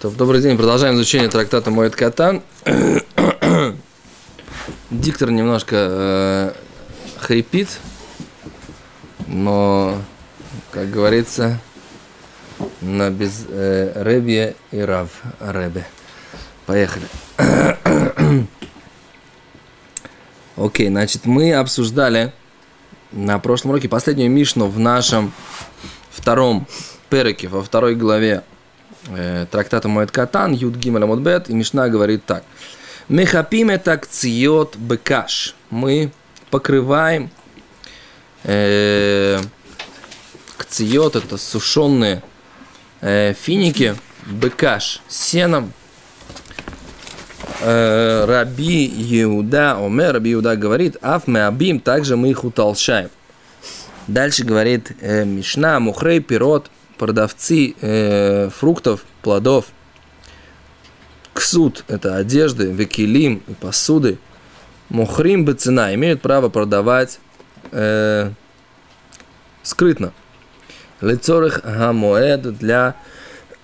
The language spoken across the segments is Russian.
То, добрый день, продолжаем изучение трактата Моет Катан. Диктор немножко э, хрипит, но, как говорится, на без э, Ребе и Рав Ребе. Поехали. Окей, значит, мы обсуждали на прошлом уроке последнюю Мишну в нашем втором переке, во второй главе э, трактата Моэт Катан, Юд Гимель Амудбет, и Мишна говорит так. Мехапим это кциот бекаш. Мы покрываем э, кциот, это сушеные э, финики, бекаш, сеном. Э, Раби Иуда, Омер, Раби Иуда говорит, аф мы абим, также мы их утолщаем. Дальше говорит э, Мишна, Мухрей, Пирот, продавцы э, фруктов, плодов, ксут – это одежды, векилим и посуды, мухрим бы цена имеют право продавать э, скрытно. Лицорых гамоэд для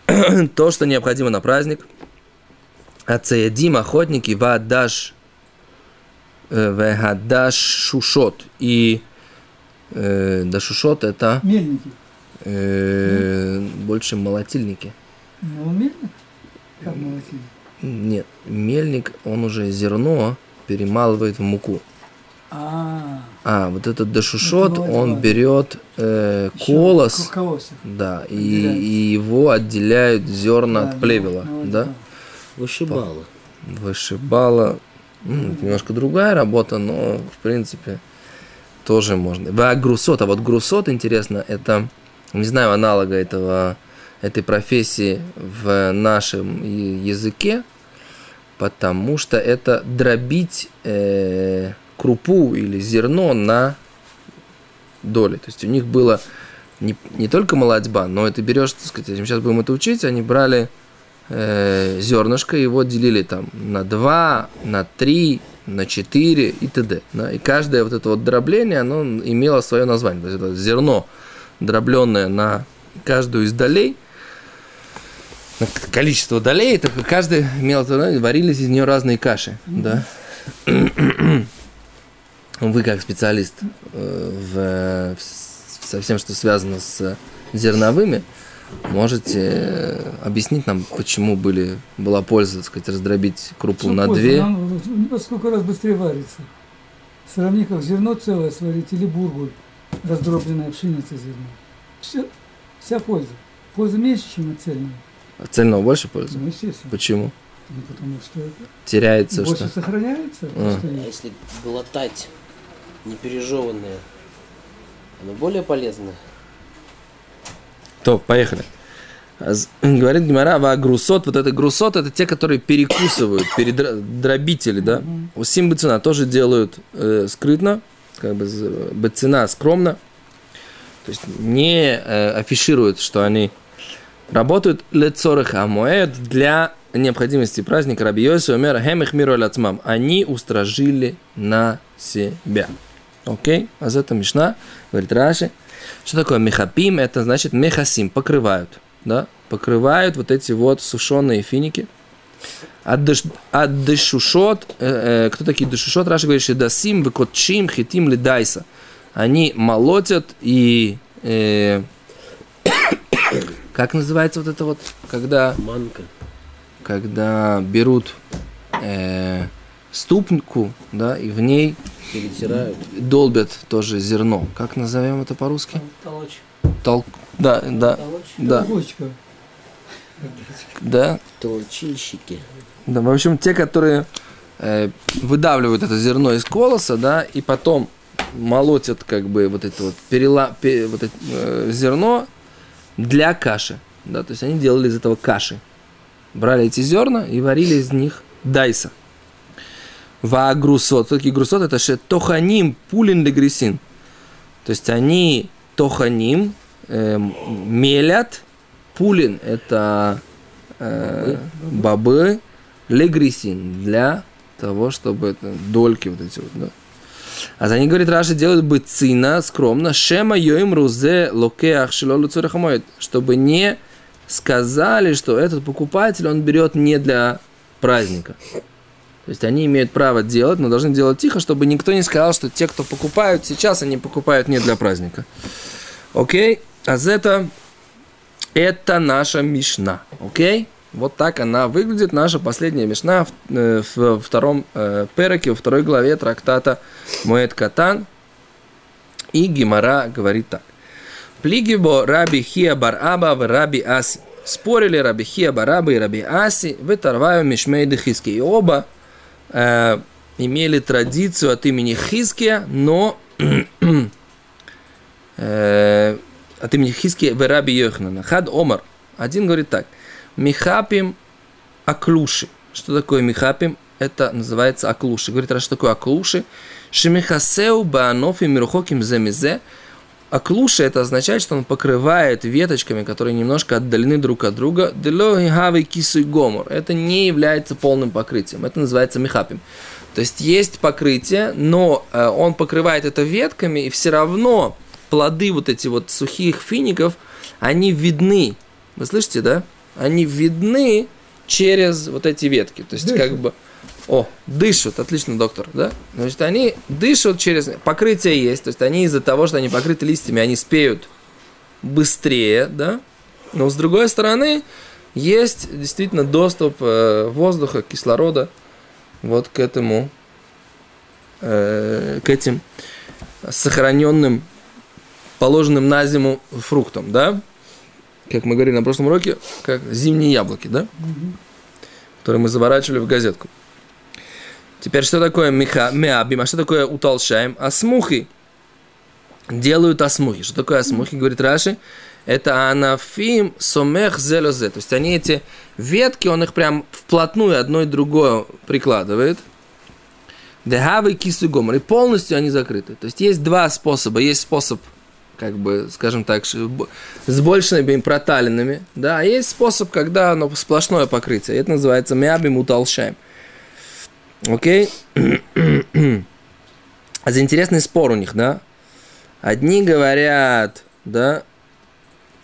то, что необходимо на праздник. Ацеядим охотники вадаш э, вегадаш шушот. И э, дашушот это Мельники. Э, больше молотильники. Ну, мельник? Как молотили? Нет, мельник, он уже зерно перемалывает в муку. А, А, вот этот дашушот, Это он берет э, колос, колосик. да, и, и его отделяют зерна Да, от плевела, ну, да? Вышибала. Вышибала. Ну, это немножко другая работа, но в принципе тоже можно. А грусот, а вот грусот, интересно, это, не знаю аналога этого, этой профессии в нашем языке, потому что это дробить э, крупу или зерно на доли. То есть у них было не, не только молодьба, но это берешь, так сказать, сейчас будем это учить, они брали э, зернышко, его делили там на 2, на 3, на 4 и т.д. Да? И каждое вот это вот дробление, оно имело свое название. То есть это зерно, дробленное на каждую из долей, количество долей, так каждый имел, варились из нее разные каши. Да? Вы как специалист э, в, в- со всем, что связано с зерновыми, можете э, объяснить нам, почему были, была польза, так сказать, раздробить крупу Что на польза? две. Нам во сколько раз быстрее варится. Сравни, как зерно целое сварить или бургуль, раздробленная пшеница зерно. Все, вся польза. Польза меньше, чем от цельного. От цельного больше пользы? Ну, естественно. Почему? Ну, потому что это Теряется больше что? сохраняется. А. А если глотать непережеванное, оно более полезное? То, поехали. Говорит Гимара, а грусот, вот это грусот, это те, которые перекусывают, передробители, да? У Сим Бацина тоже делают э, скрытно, как бы Бацина скромно, то есть не э, афишируют, что они работают лецорых амоэд для необходимости праздника Раби Йоси Омер Хемех Миру Ляцмам. Они устражили на себя. Окей? А за это Мишна, говорит Раши, что такое мехапим? Это значит мехасим, покрывают. Да? Покрывают вот эти вот сушеные финики. А деш- а дешушот, э, э, кто такие дешушот? Раша говорит, что дасим, выкотчим, хитим, лидайса. Они молотят и... э, как называется вот это вот, когда, Манка. когда берут э, ступнку, да, и в ней Перетирают. долбят тоже зерно. Как назовем это по-русски? Толочь. Толк... Да, да, Толочь. да, Толкучка. Да, Толчильщики. да. В общем, те, которые э, выдавливают это зерно из колоса, да, и потом молотят как бы вот это вот, перела... пе- вот это, э, зерно для каши. Да, то есть они делали из этого каши. Брали эти зерна и варили из них дайса. Ваагрусот. Кто такие грусот? Это же тоханим пулин дегресин. То есть они тоханим эм, мелят. Пулин это э, бобы. Легрисин для того, чтобы это дольки вот эти вот, да. А за ней, говорит, Раши делают бы цина, скромно, шема йоим рузе локеах шилолу чтобы не сказали, что этот покупатель, он берет не для праздника. То есть они имеют право делать, но должны делать тихо, чтобы никто не сказал, что те, кто покупают сейчас, они покупают не для праздника. Окей? А это, это наша мишна. Окей? Вот так она выглядит, наша последняя мишна в, э, в втором э, переке, во второй главе трактата Моэт Катан. И Гимара говорит так. Плигибо Раби Хия Бар Аба в Раби Аси. Спорили Раби Хия Бараба и Раби Аси, выторваю Мишмейды Хиски. И оба э, имели традицию от имени Хиския, но э, от имени Хиския в Раби Йохнана. Хад Омар. Один говорит так. Михапим Аклуши. Что такое Михапим? Это называется Аклуши. Говорит, раз что такое Аклуши? Шемихасеу Бааноф и Мирухоким Земизе. Аклуши это означает, что он покрывает веточками, которые немножко отдалены друг от друга. гомор. Это не является полным покрытием. Это называется михапим. То есть есть покрытие, но э, он покрывает это ветками, и все равно плоды вот эти вот сухих фиников, они видны. Вы слышите, да? Они видны через вот эти ветки. То есть, как бы о, дышат, отлично, доктор, да? Значит, они дышат через... Покрытие есть, то есть они из-за того, что они покрыты листьями, они спеют быстрее, да? Но с другой стороны, есть действительно доступ э, воздуха, кислорода вот к этому, э, к этим сохраненным, положенным на зиму фруктам, да? Как мы говорили на прошлом уроке, как зимние яблоки, да? Которые мы заворачивали в газетку. Теперь, что такое меха, меабим, а что такое утолщаем? Асмухи. Делают асмухи. Что такое асмухи, говорит Раши? Это анафим сомех зелозе. То есть они эти ветки, он их прям вплотную одно и другое прикладывает. Дехавы кису гомор. И полностью они закрыты. То есть есть два способа. Есть способ как бы, скажем так, с большими проталинами, да, а есть способ, когда оно сплошное покрытие, это называется мябим утолщаем. Окей? Это интересный спор у них, да? Одни говорят, да,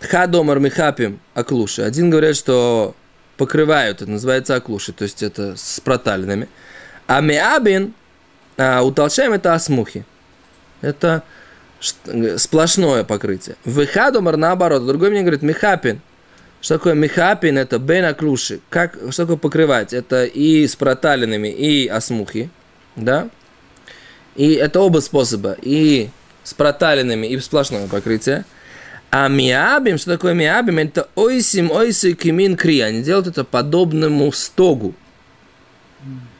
хадомар михапим аклуши. Один говорят, что покрывают, это называется аклуши, то есть это с проталинами. А миабин, а, утолщаем это асмухи. Это сплошное покрытие. Выхадомар наоборот. Другой мне говорит, михапин, что такое мехапин? Это бена клуши. Как, что такое покрывать? Это и с проталинами, и осмухи. Да? И это оба способа. И с проталинами, и сплошное покрытие. А миабим, что такое миабим? Это ойсим, ойсим, кимин, кри. Они делают это подобному стогу.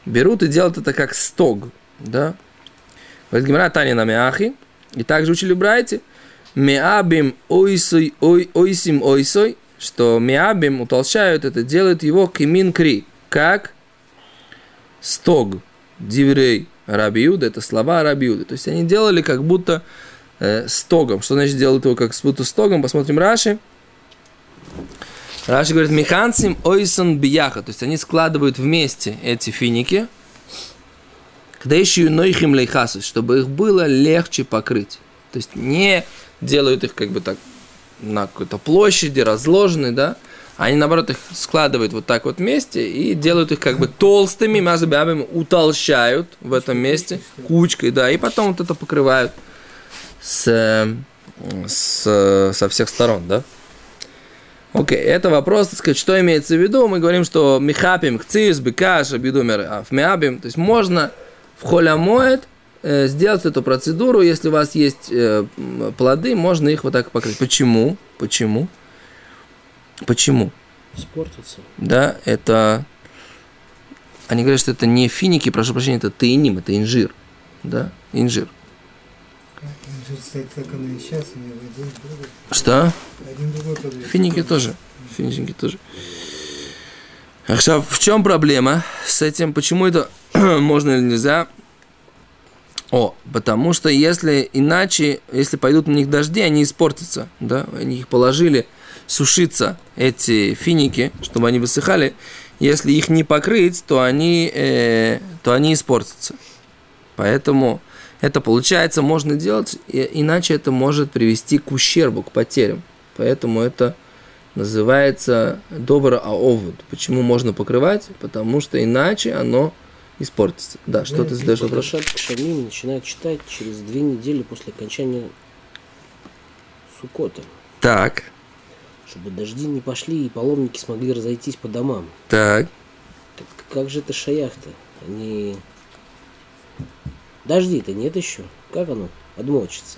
Берут и делают это как стог. Да? Вот Гимара Тани на миахи. И также учили брайте. Миабим ойсой, ой, ойсим, ойсой что миабим утолщают это, делают его кимин кри, как стог, диврей рабиуда, это слова рабиуда. То есть они делали как будто э, стогом. Что значит делают его как будто стогом? Посмотрим Раши. Раши говорит, механцим ойсон бияха. То есть они складывают вместе эти финики, когда еще нойхим лейхасус, чтобы их было легче покрыть. То есть не делают их как бы так на какой-то площади, разложены, да, они, наоборот, их складывают вот так вот вместе и делают их как бы толстыми, мазабябами утолщают в этом месте кучкой, да, и потом вот это покрывают с, с, со всех сторон, да. Окей, okay, это вопрос, так сказать, что имеется в виду. Мы говорим, что михапим, кцис, бекаш, абидумер, афмиабим. То есть можно в холямоет Э, сделать эту процедуру, если у вас есть э, плоды, можно их вот так покрыть. Почему? Почему? Почему? Испортится. Да, это... Они говорят, что это не финики, прошу прощения, это тайним, это инжир. Да, инжир. Инжир стоит так оно и сейчас, и Что? Один другой Финики тоже. Финики тоже. А в чем проблема с этим? Почему это можно или нельзя? О, потому что если иначе, если пойдут на них дожди, они испортятся, да, они их положили сушиться, эти финики, чтобы они высыхали, если их не покрыть, то они, э, то они испортятся. Поэтому это получается можно делать, иначе это может привести к ущербу, к потерям. Поэтому это называется добра аовуд. Почему можно покрывать? Потому что иначе оно испортится. Да, что ты задаешь вопрос? Парашат Шамим начинают читать через две недели после окончания Сукота. Так, Чтобы дожди не пошли и паломники смогли разойтись по домам. так. Так как же это шаях-то? Они... Дожди-то нет еще. Как оно отмочится?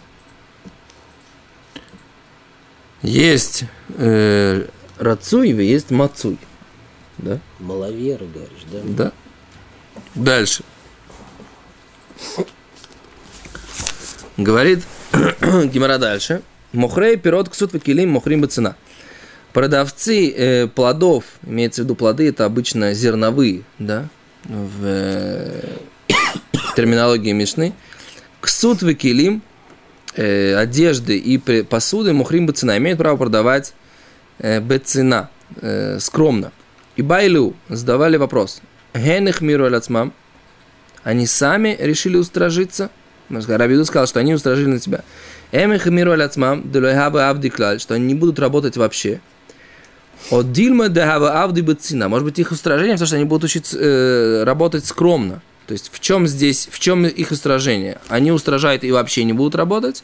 Есть э, рацуй, и есть мацуй. Да? Маловеры, говоришь, да? Да. Дальше. Говорит Гимара дальше. Мохрей пирот ксут вакилим мохрим бацина. Продавцы э, плодов, имеется в виду плоды, это обычно зерновые, да, в э, терминологии Мишны. Ксут вакилим, э, одежды и при- посуды мухрим бацина имеют право продавать э, бацина, э, скромно. И Байлю задавали вопрос. Генех миру аляцмам. Они сами решили устражиться. Рабиду сказал, что они устражили на себя. Эмех миру аляцмам, делойхаба авдиклаль, что они не будут работать вообще. От дильма дехава авди бацина. Может быть, их устражение, потому что они будут учиться э, работать скромно. То есть в чем здесь, в чем их устражение? Они устражают и вообще не будут работать?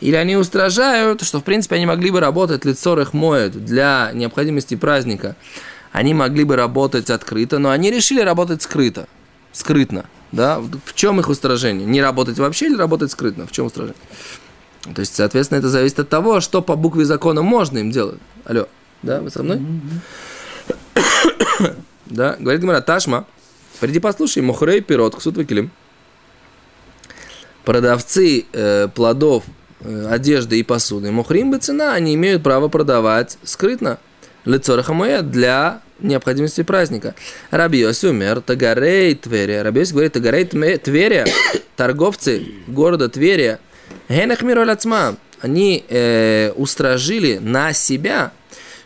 Или они устражают, что в принципе они могли бы работать, лицо их моют для необходимости праздника. Они могли бы работать открыто, но они решили работать скрыто, скрытно. Да? В чем их устражение? Не работать вообще или работать скрытно? В чем устражение? То есть, соответственно, это зависит от того, что по букве закона можно им делать. Алло, да, вы со мной? Да, говорит Гимара, Ташма, приди послушай, Мохрей пирот, ксут вакилим. Продавцы э, плодов, э, одежды и посуды, Мохрим бы цена, они имеют право продавать скрытно. Лицо хамоя для необходимости праздника. Рабиоси умер, Тагарей Тверия. Рабиоси говорит, Тагарей Тверия, торговцы города Тверия, Генах Миролацма, они э, устражили на себя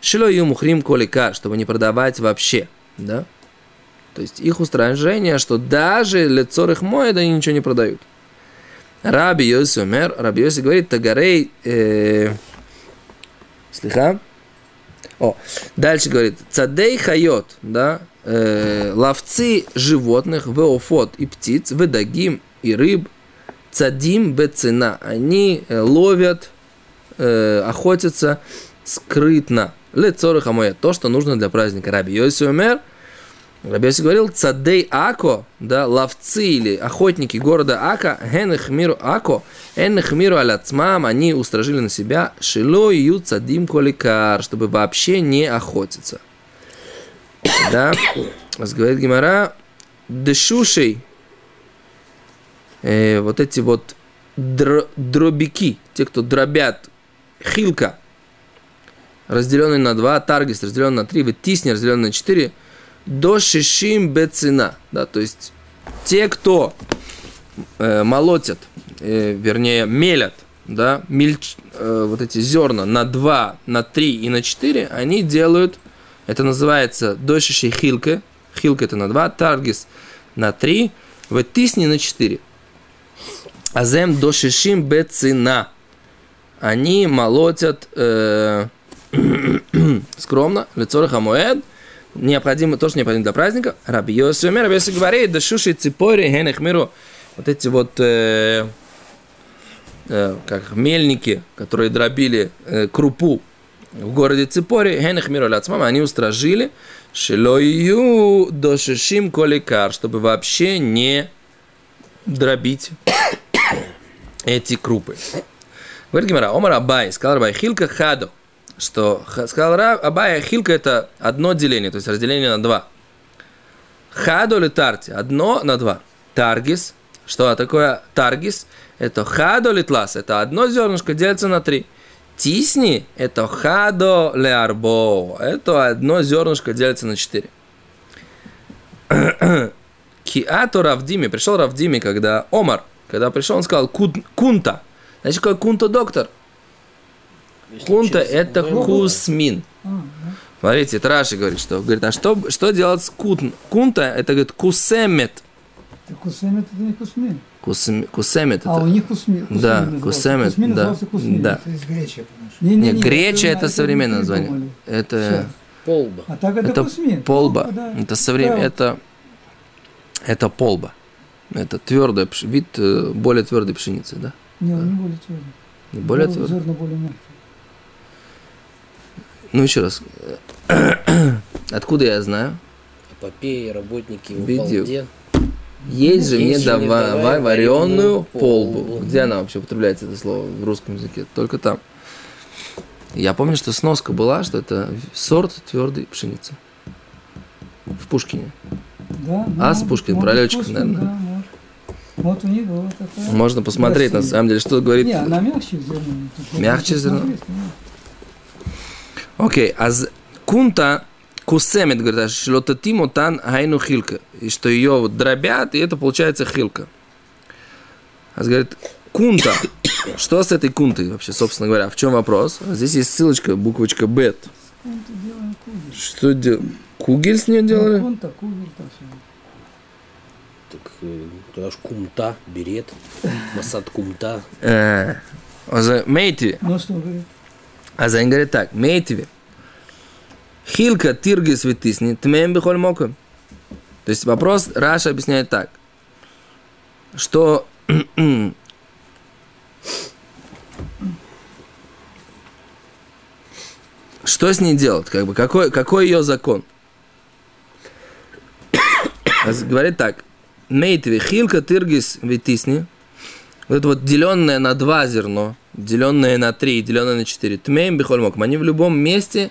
Шило Юмухрим Колика, чтобы не продавать вообще. Да? То есть их устражение, что даже лицо их моет, они ничего не продают. Раби Йоси умер, Раби Йоси говорит, Тагарей, э, слыха, о, дальше говорит, цадей хайот, да, э, ловцы животных, веофот и птиц, ведагим и рыб, цадим бецина, они э, ловят, э, охотятся скрытно. Лицо хамоя, то, что нужно для праздника. Раби Йоси умер, Раби Йоси говорил, цадей Ако, да, ловцы или охотники города Ака, генех миру Ако, энех миру аляцмам, они устражили на себя шило ю цадим коликар, чтобы вообще не охотиться. Да, говорит Гимара, дешушей, э, вот эти вот др- дробики, те, кто дробят, хилка, разделенный на два, таргис разделенный на три, вытисни разделенный на четыре, до шишим бецина, да, то есть те, кто э, молотят, э, вернее, мелят, да, мельч, э, вот эти зерна на 2, на 3 и на 4, они делают, это называется дошиши хилка, хилка это на 2, таргис на 3, вытисни на 4. Азем дошишим бецина. Они молотят э, скромно, лицо хамоэд, необходимо, то, что необходимо для праздника. Раби Йоси умер, Раби говорит, да шуши ципори, генех миру, вот эти вот, э, э, как мельники, которые дробили э, крупу в городе Ципори, генех миру ляцмама, они устражили, шилою дошишим коликар, чтобы вообще не дробить эти крупы. Говорит Гимара, Омар Абай, сказал Абай, хилка хадо, что сказал Ра- Абай, хилка это одно деление, то есть разделение на два. Или тарти, одно на два. Таргис, что такое таргис? Это хадо или тлас, это одно зернышко делится на три. Тисни – это хадо леарбо, это одно зернышко делится на четыре. Киато Равдими, пришел Равдими, когда Омар, когда пришел, он сказал «Кун- кунта. Значит, какой кунта доктор? Кунта это да, кусмин. А, да. Смотрите, это Раши говорит, что, говорит, а что, что делать с кун? Кунта, это, говорит, кусемет. Так кусмин это не кусмин. Кусем- Кусемет А у это. них кусми, кусми Да, назывался. кусемет, Кусми да, назывался кусми. да. Это из гречи, понимаешь? Не, Нет, греча это современное название. Это, Полба. А так это, это кусмин. полба. да. Это соврем... Да. это, это полба. Это твердая, пш- вид э, более твердой пшеницы, да? Не, он не более твердый. Не более Зерна твердой. Зерна более мягкие. Ну, еще раз. Откуда я знаю? Эпопеи, работники в Бедю. балде. Есть же мне Есть же мне давай, давай вареную полбу. полбу. Где она вообще употребляется, это слово, в русском языке? Только там. Я помню, что сноска была, что это сорт твердой пшеницы. В Пушкине. Да, А, с может, Пушкин, может, про летчика, Пушкин, наверное. Да, может. Вот у них была такая. Можно посмотреть, на самом деле, что говорит. Не, она мягче зерна. Мягче зерна? Смотреть, конечно. Окей, а з- кунта кусемет, говорит, а шлотатиму тан гайну хилка. И что ее вот дробят, и это получается хилка. А з- говорит, кунта. Что с этой кунтой вообще, собственно говоря? В чем вопрос? Здесь есть ссылочка, буквочка бет. Кунта делаем кугель. Что дел... Кугель с нее Ну, делали? Кунта, кугель, так все. Так, туда ж кумта, берет. Масад кумта. За Мейтиви. Ну что говорит? А за говорит так. Мейтиви. Хилка тиргис витисни тмем бихоль моком. То есть вопрос Раша объясняет так, что что с ней делать, как бы, какой, какой ее закон? А Говорит так, Мейтви, хилка тиргис витисни, вот это вот деленное на два зерно, деленное на три, деленное на четыре, тмеем бихольмоком, они в любом месте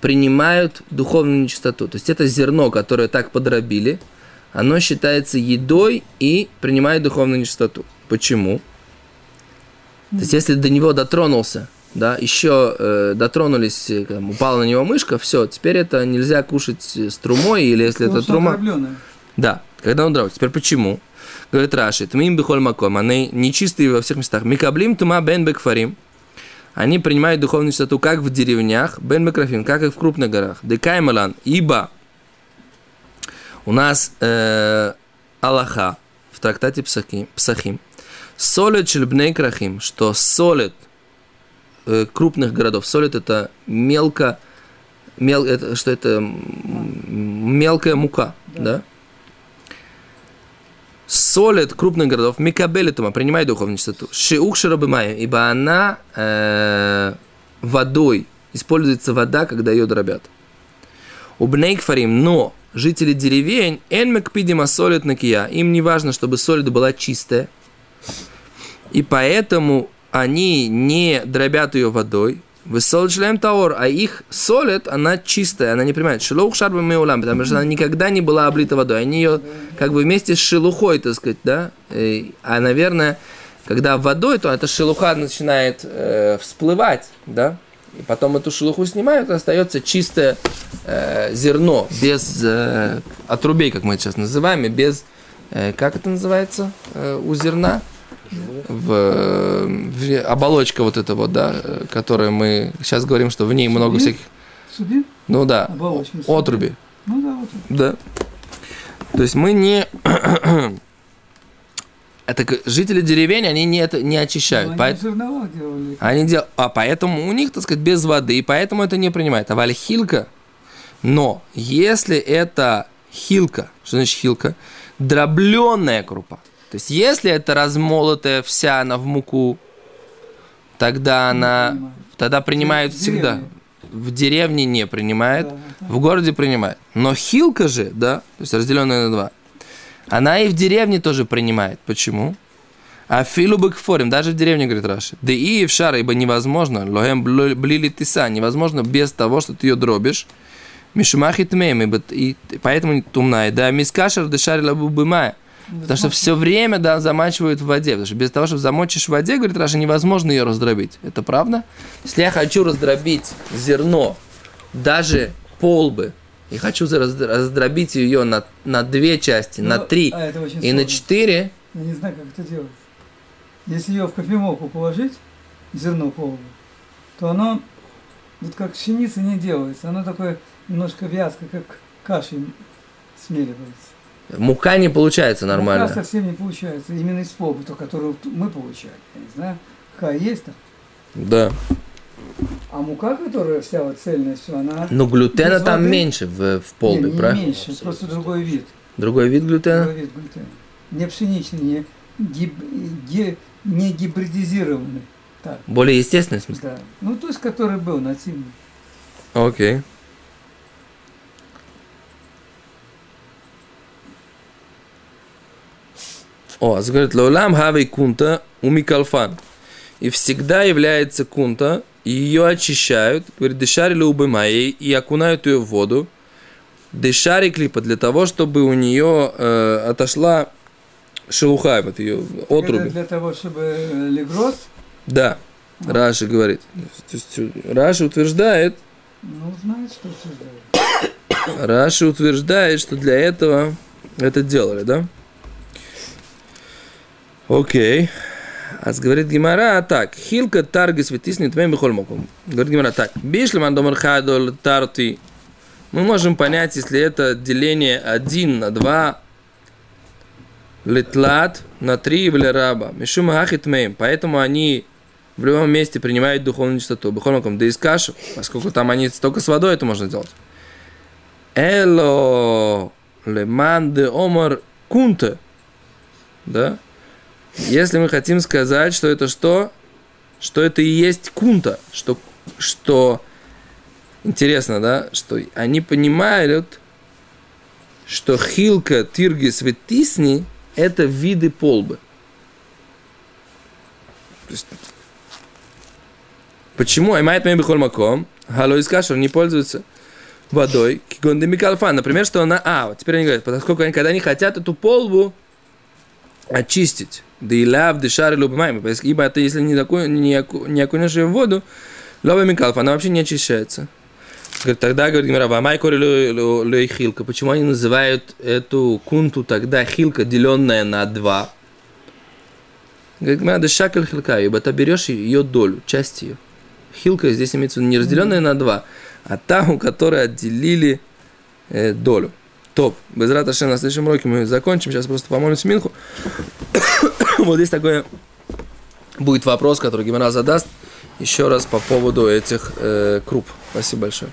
принимают духовную нечистоту. То есть это зерно, которое так подробили, оно считается едой и принимает духовную нечистоту. Почему? То есть если до него дотронулся, да, еще э, дотронулись, э, там, упала на него мышка, все, теперь это нельзя кушать э, с трумой, или если это Потому что трума... Да, когда он дров. Теперь почему? Говорит Раши, тмим бихоль маком, они нечистые во всех местах. Микаблим тума бен бекфарим. Они принимают духовную чистоту как в деревнях, бен бекрафим, как и в крупных горах. Декаймалан, ибо у нас э, Аллаха в трактате Псахим, Псахим солит шельбней крахим, что солит э, крупных городов. Солит это мелко, мел, это, что это мелкая мука, да? Солит крупных городов, микабелитума, принимает духовную чистоту. Шиух шарабымая, ибо она э, водой, используется вода, когда ее дробят. У бнейкфарим, но жители деревень, эн макпидима солит накия, им не важно, чтобы солид была чистая, и поэтому они не дробят ее водой, Высолит шлем таор, а их солят, она чистая, она не принимает. Шелух шарба меулам, потому что она никогда не была облита водой. Они ее как бы вместе с шелухой, так сказать, да. А, наверное, когда водой, то эта шелуха начинает э, всплывать, да. И потом эту шелуху снимают, остается чистое э, зерно, без э, отрубей, как мы это сейчас называем, и без, э, как это называется э, у зерна? В, в оболочка вот эта вот, да, которая мы сейчас говорим, что в ней много Субин? всяких, Субин? ну да, Оболочки. отруби, Ну да, вот. да. То есть мы не... Это жители деревень, они не, это, не очищают. Они поэт- в зерновах делали. Они дел... А поэтому у них, так сказать, без воды, и поэтому это не принимает. А вальхилка, но если это хилка, что значит хилка? Дробленная крупа. То есть если это размолотая вся она в муку, тогда она... принимает. Тогда принимают В всегда. деревне. В деревне не принимает, Да, в городе принимает. Но хилка же, да, то есть разделенная на два, она и в деревне тоже принимает. Почему? А филу бэкфорим, даже в деревне, говорит Раши. Да и в шар, ибо невозможно, лоhem блили тиса, невозможно без того, что ты ее дробишь. Мишумахи тмеем, ибо и поэтому тумная. Да, мискашер дешари лабу бымая. Потому что все время, да, замачивают в воде. Потому что без того, чтобы замочишь в воде, говорит Раша, невозможно ее раздробить. Это правда? Если я хочу раздробить зерно, даже полбы, и хочу раздробить ее на, на две части, на Ну, три а и на сложно. четыре, Я не знаю, как это делать. Если ее в кофемолку положить, зерно полное, то оно вот как пшеница не делается. Оно такое немножко вязкое, как кашей смеливается. Мука не получается нормально. Мука совсем не получается. Именно из полбута, которую мы получали. Я не знаю, какая есть там. Да. А мука, которая вся вот цельная, все, она... Но глютена там воды? меньше в, в не, полбе, не правильно? меньше, Абсолютно. просто другой вид. Другой вид глютена? Другой вид глютена. Не пшеничный, не, гиб- ге- не гибридизированный. Так, Более естественный в смысле? да. Ну, то есть, который был нативный. Окей. О, а говорит, лолам хавей кунта умикалфан. И всегда является кунта, и ее очищают, говорит, дешарили убымай, и окунают ее в воду. Дешари клипа для того, чтобы у нее э, отошла шелуха, вот ее Это отруби. для того, чтобы э, легроз, Да, Раши говорит. То есть э, Раши утверждает, ну, знает, что создает. Раши утверждает, что для этого это делали, да? Окей. А говорит Гимара так. Хилка тарги светисни твоим бихольмоком. Говорит Гимара так. Бишлеман домар хадол тарти. Мы можем понять, если это деление 1 на 2, литлат на 3 в раба. Мишума ахит. Поэтому они в любом месте принимают духовную чистоту. Бихольмоком да из кашу, поскольку там они только с водой это можно делать. Эло леман де омар кунте. Да? Если мы хотим сказать, что это что? Что это и есть кунта. Что, что интересно, да? Что они понимают, что хилка, тирги, светисни – это виды полбы. Почему? Аймайт мэй бихоль маком. Халой из кашер не пользуются водой. Кигонды микалфан. Например, что она... А, вот теперь они говорят, поскольку они, когда они хотят эту полбу очистить, да и лав, дышары, любимаем, ибо это если не, таку- не, оку- не окунешь ее в воду, лова микалфа, она вообще не очищается. Тогда, говорит Гимара, вамай кори хилка. Почему они называют эту кунту тогда хилка, деленная на два? Говорит, да шакаль хилка, ибо ты берешь ее долю, часть ее. Хилка здесь имеется в виду не разделенная на два, а та, у которой отделили э, долю. Топ. Без раташи на следующем уроке мы закончим. Сейчас просто помолимся Минху. вот здесь такой будет вопрос, который Гимара задаст еще раз по поводу этих э, круп. Спасибо большое.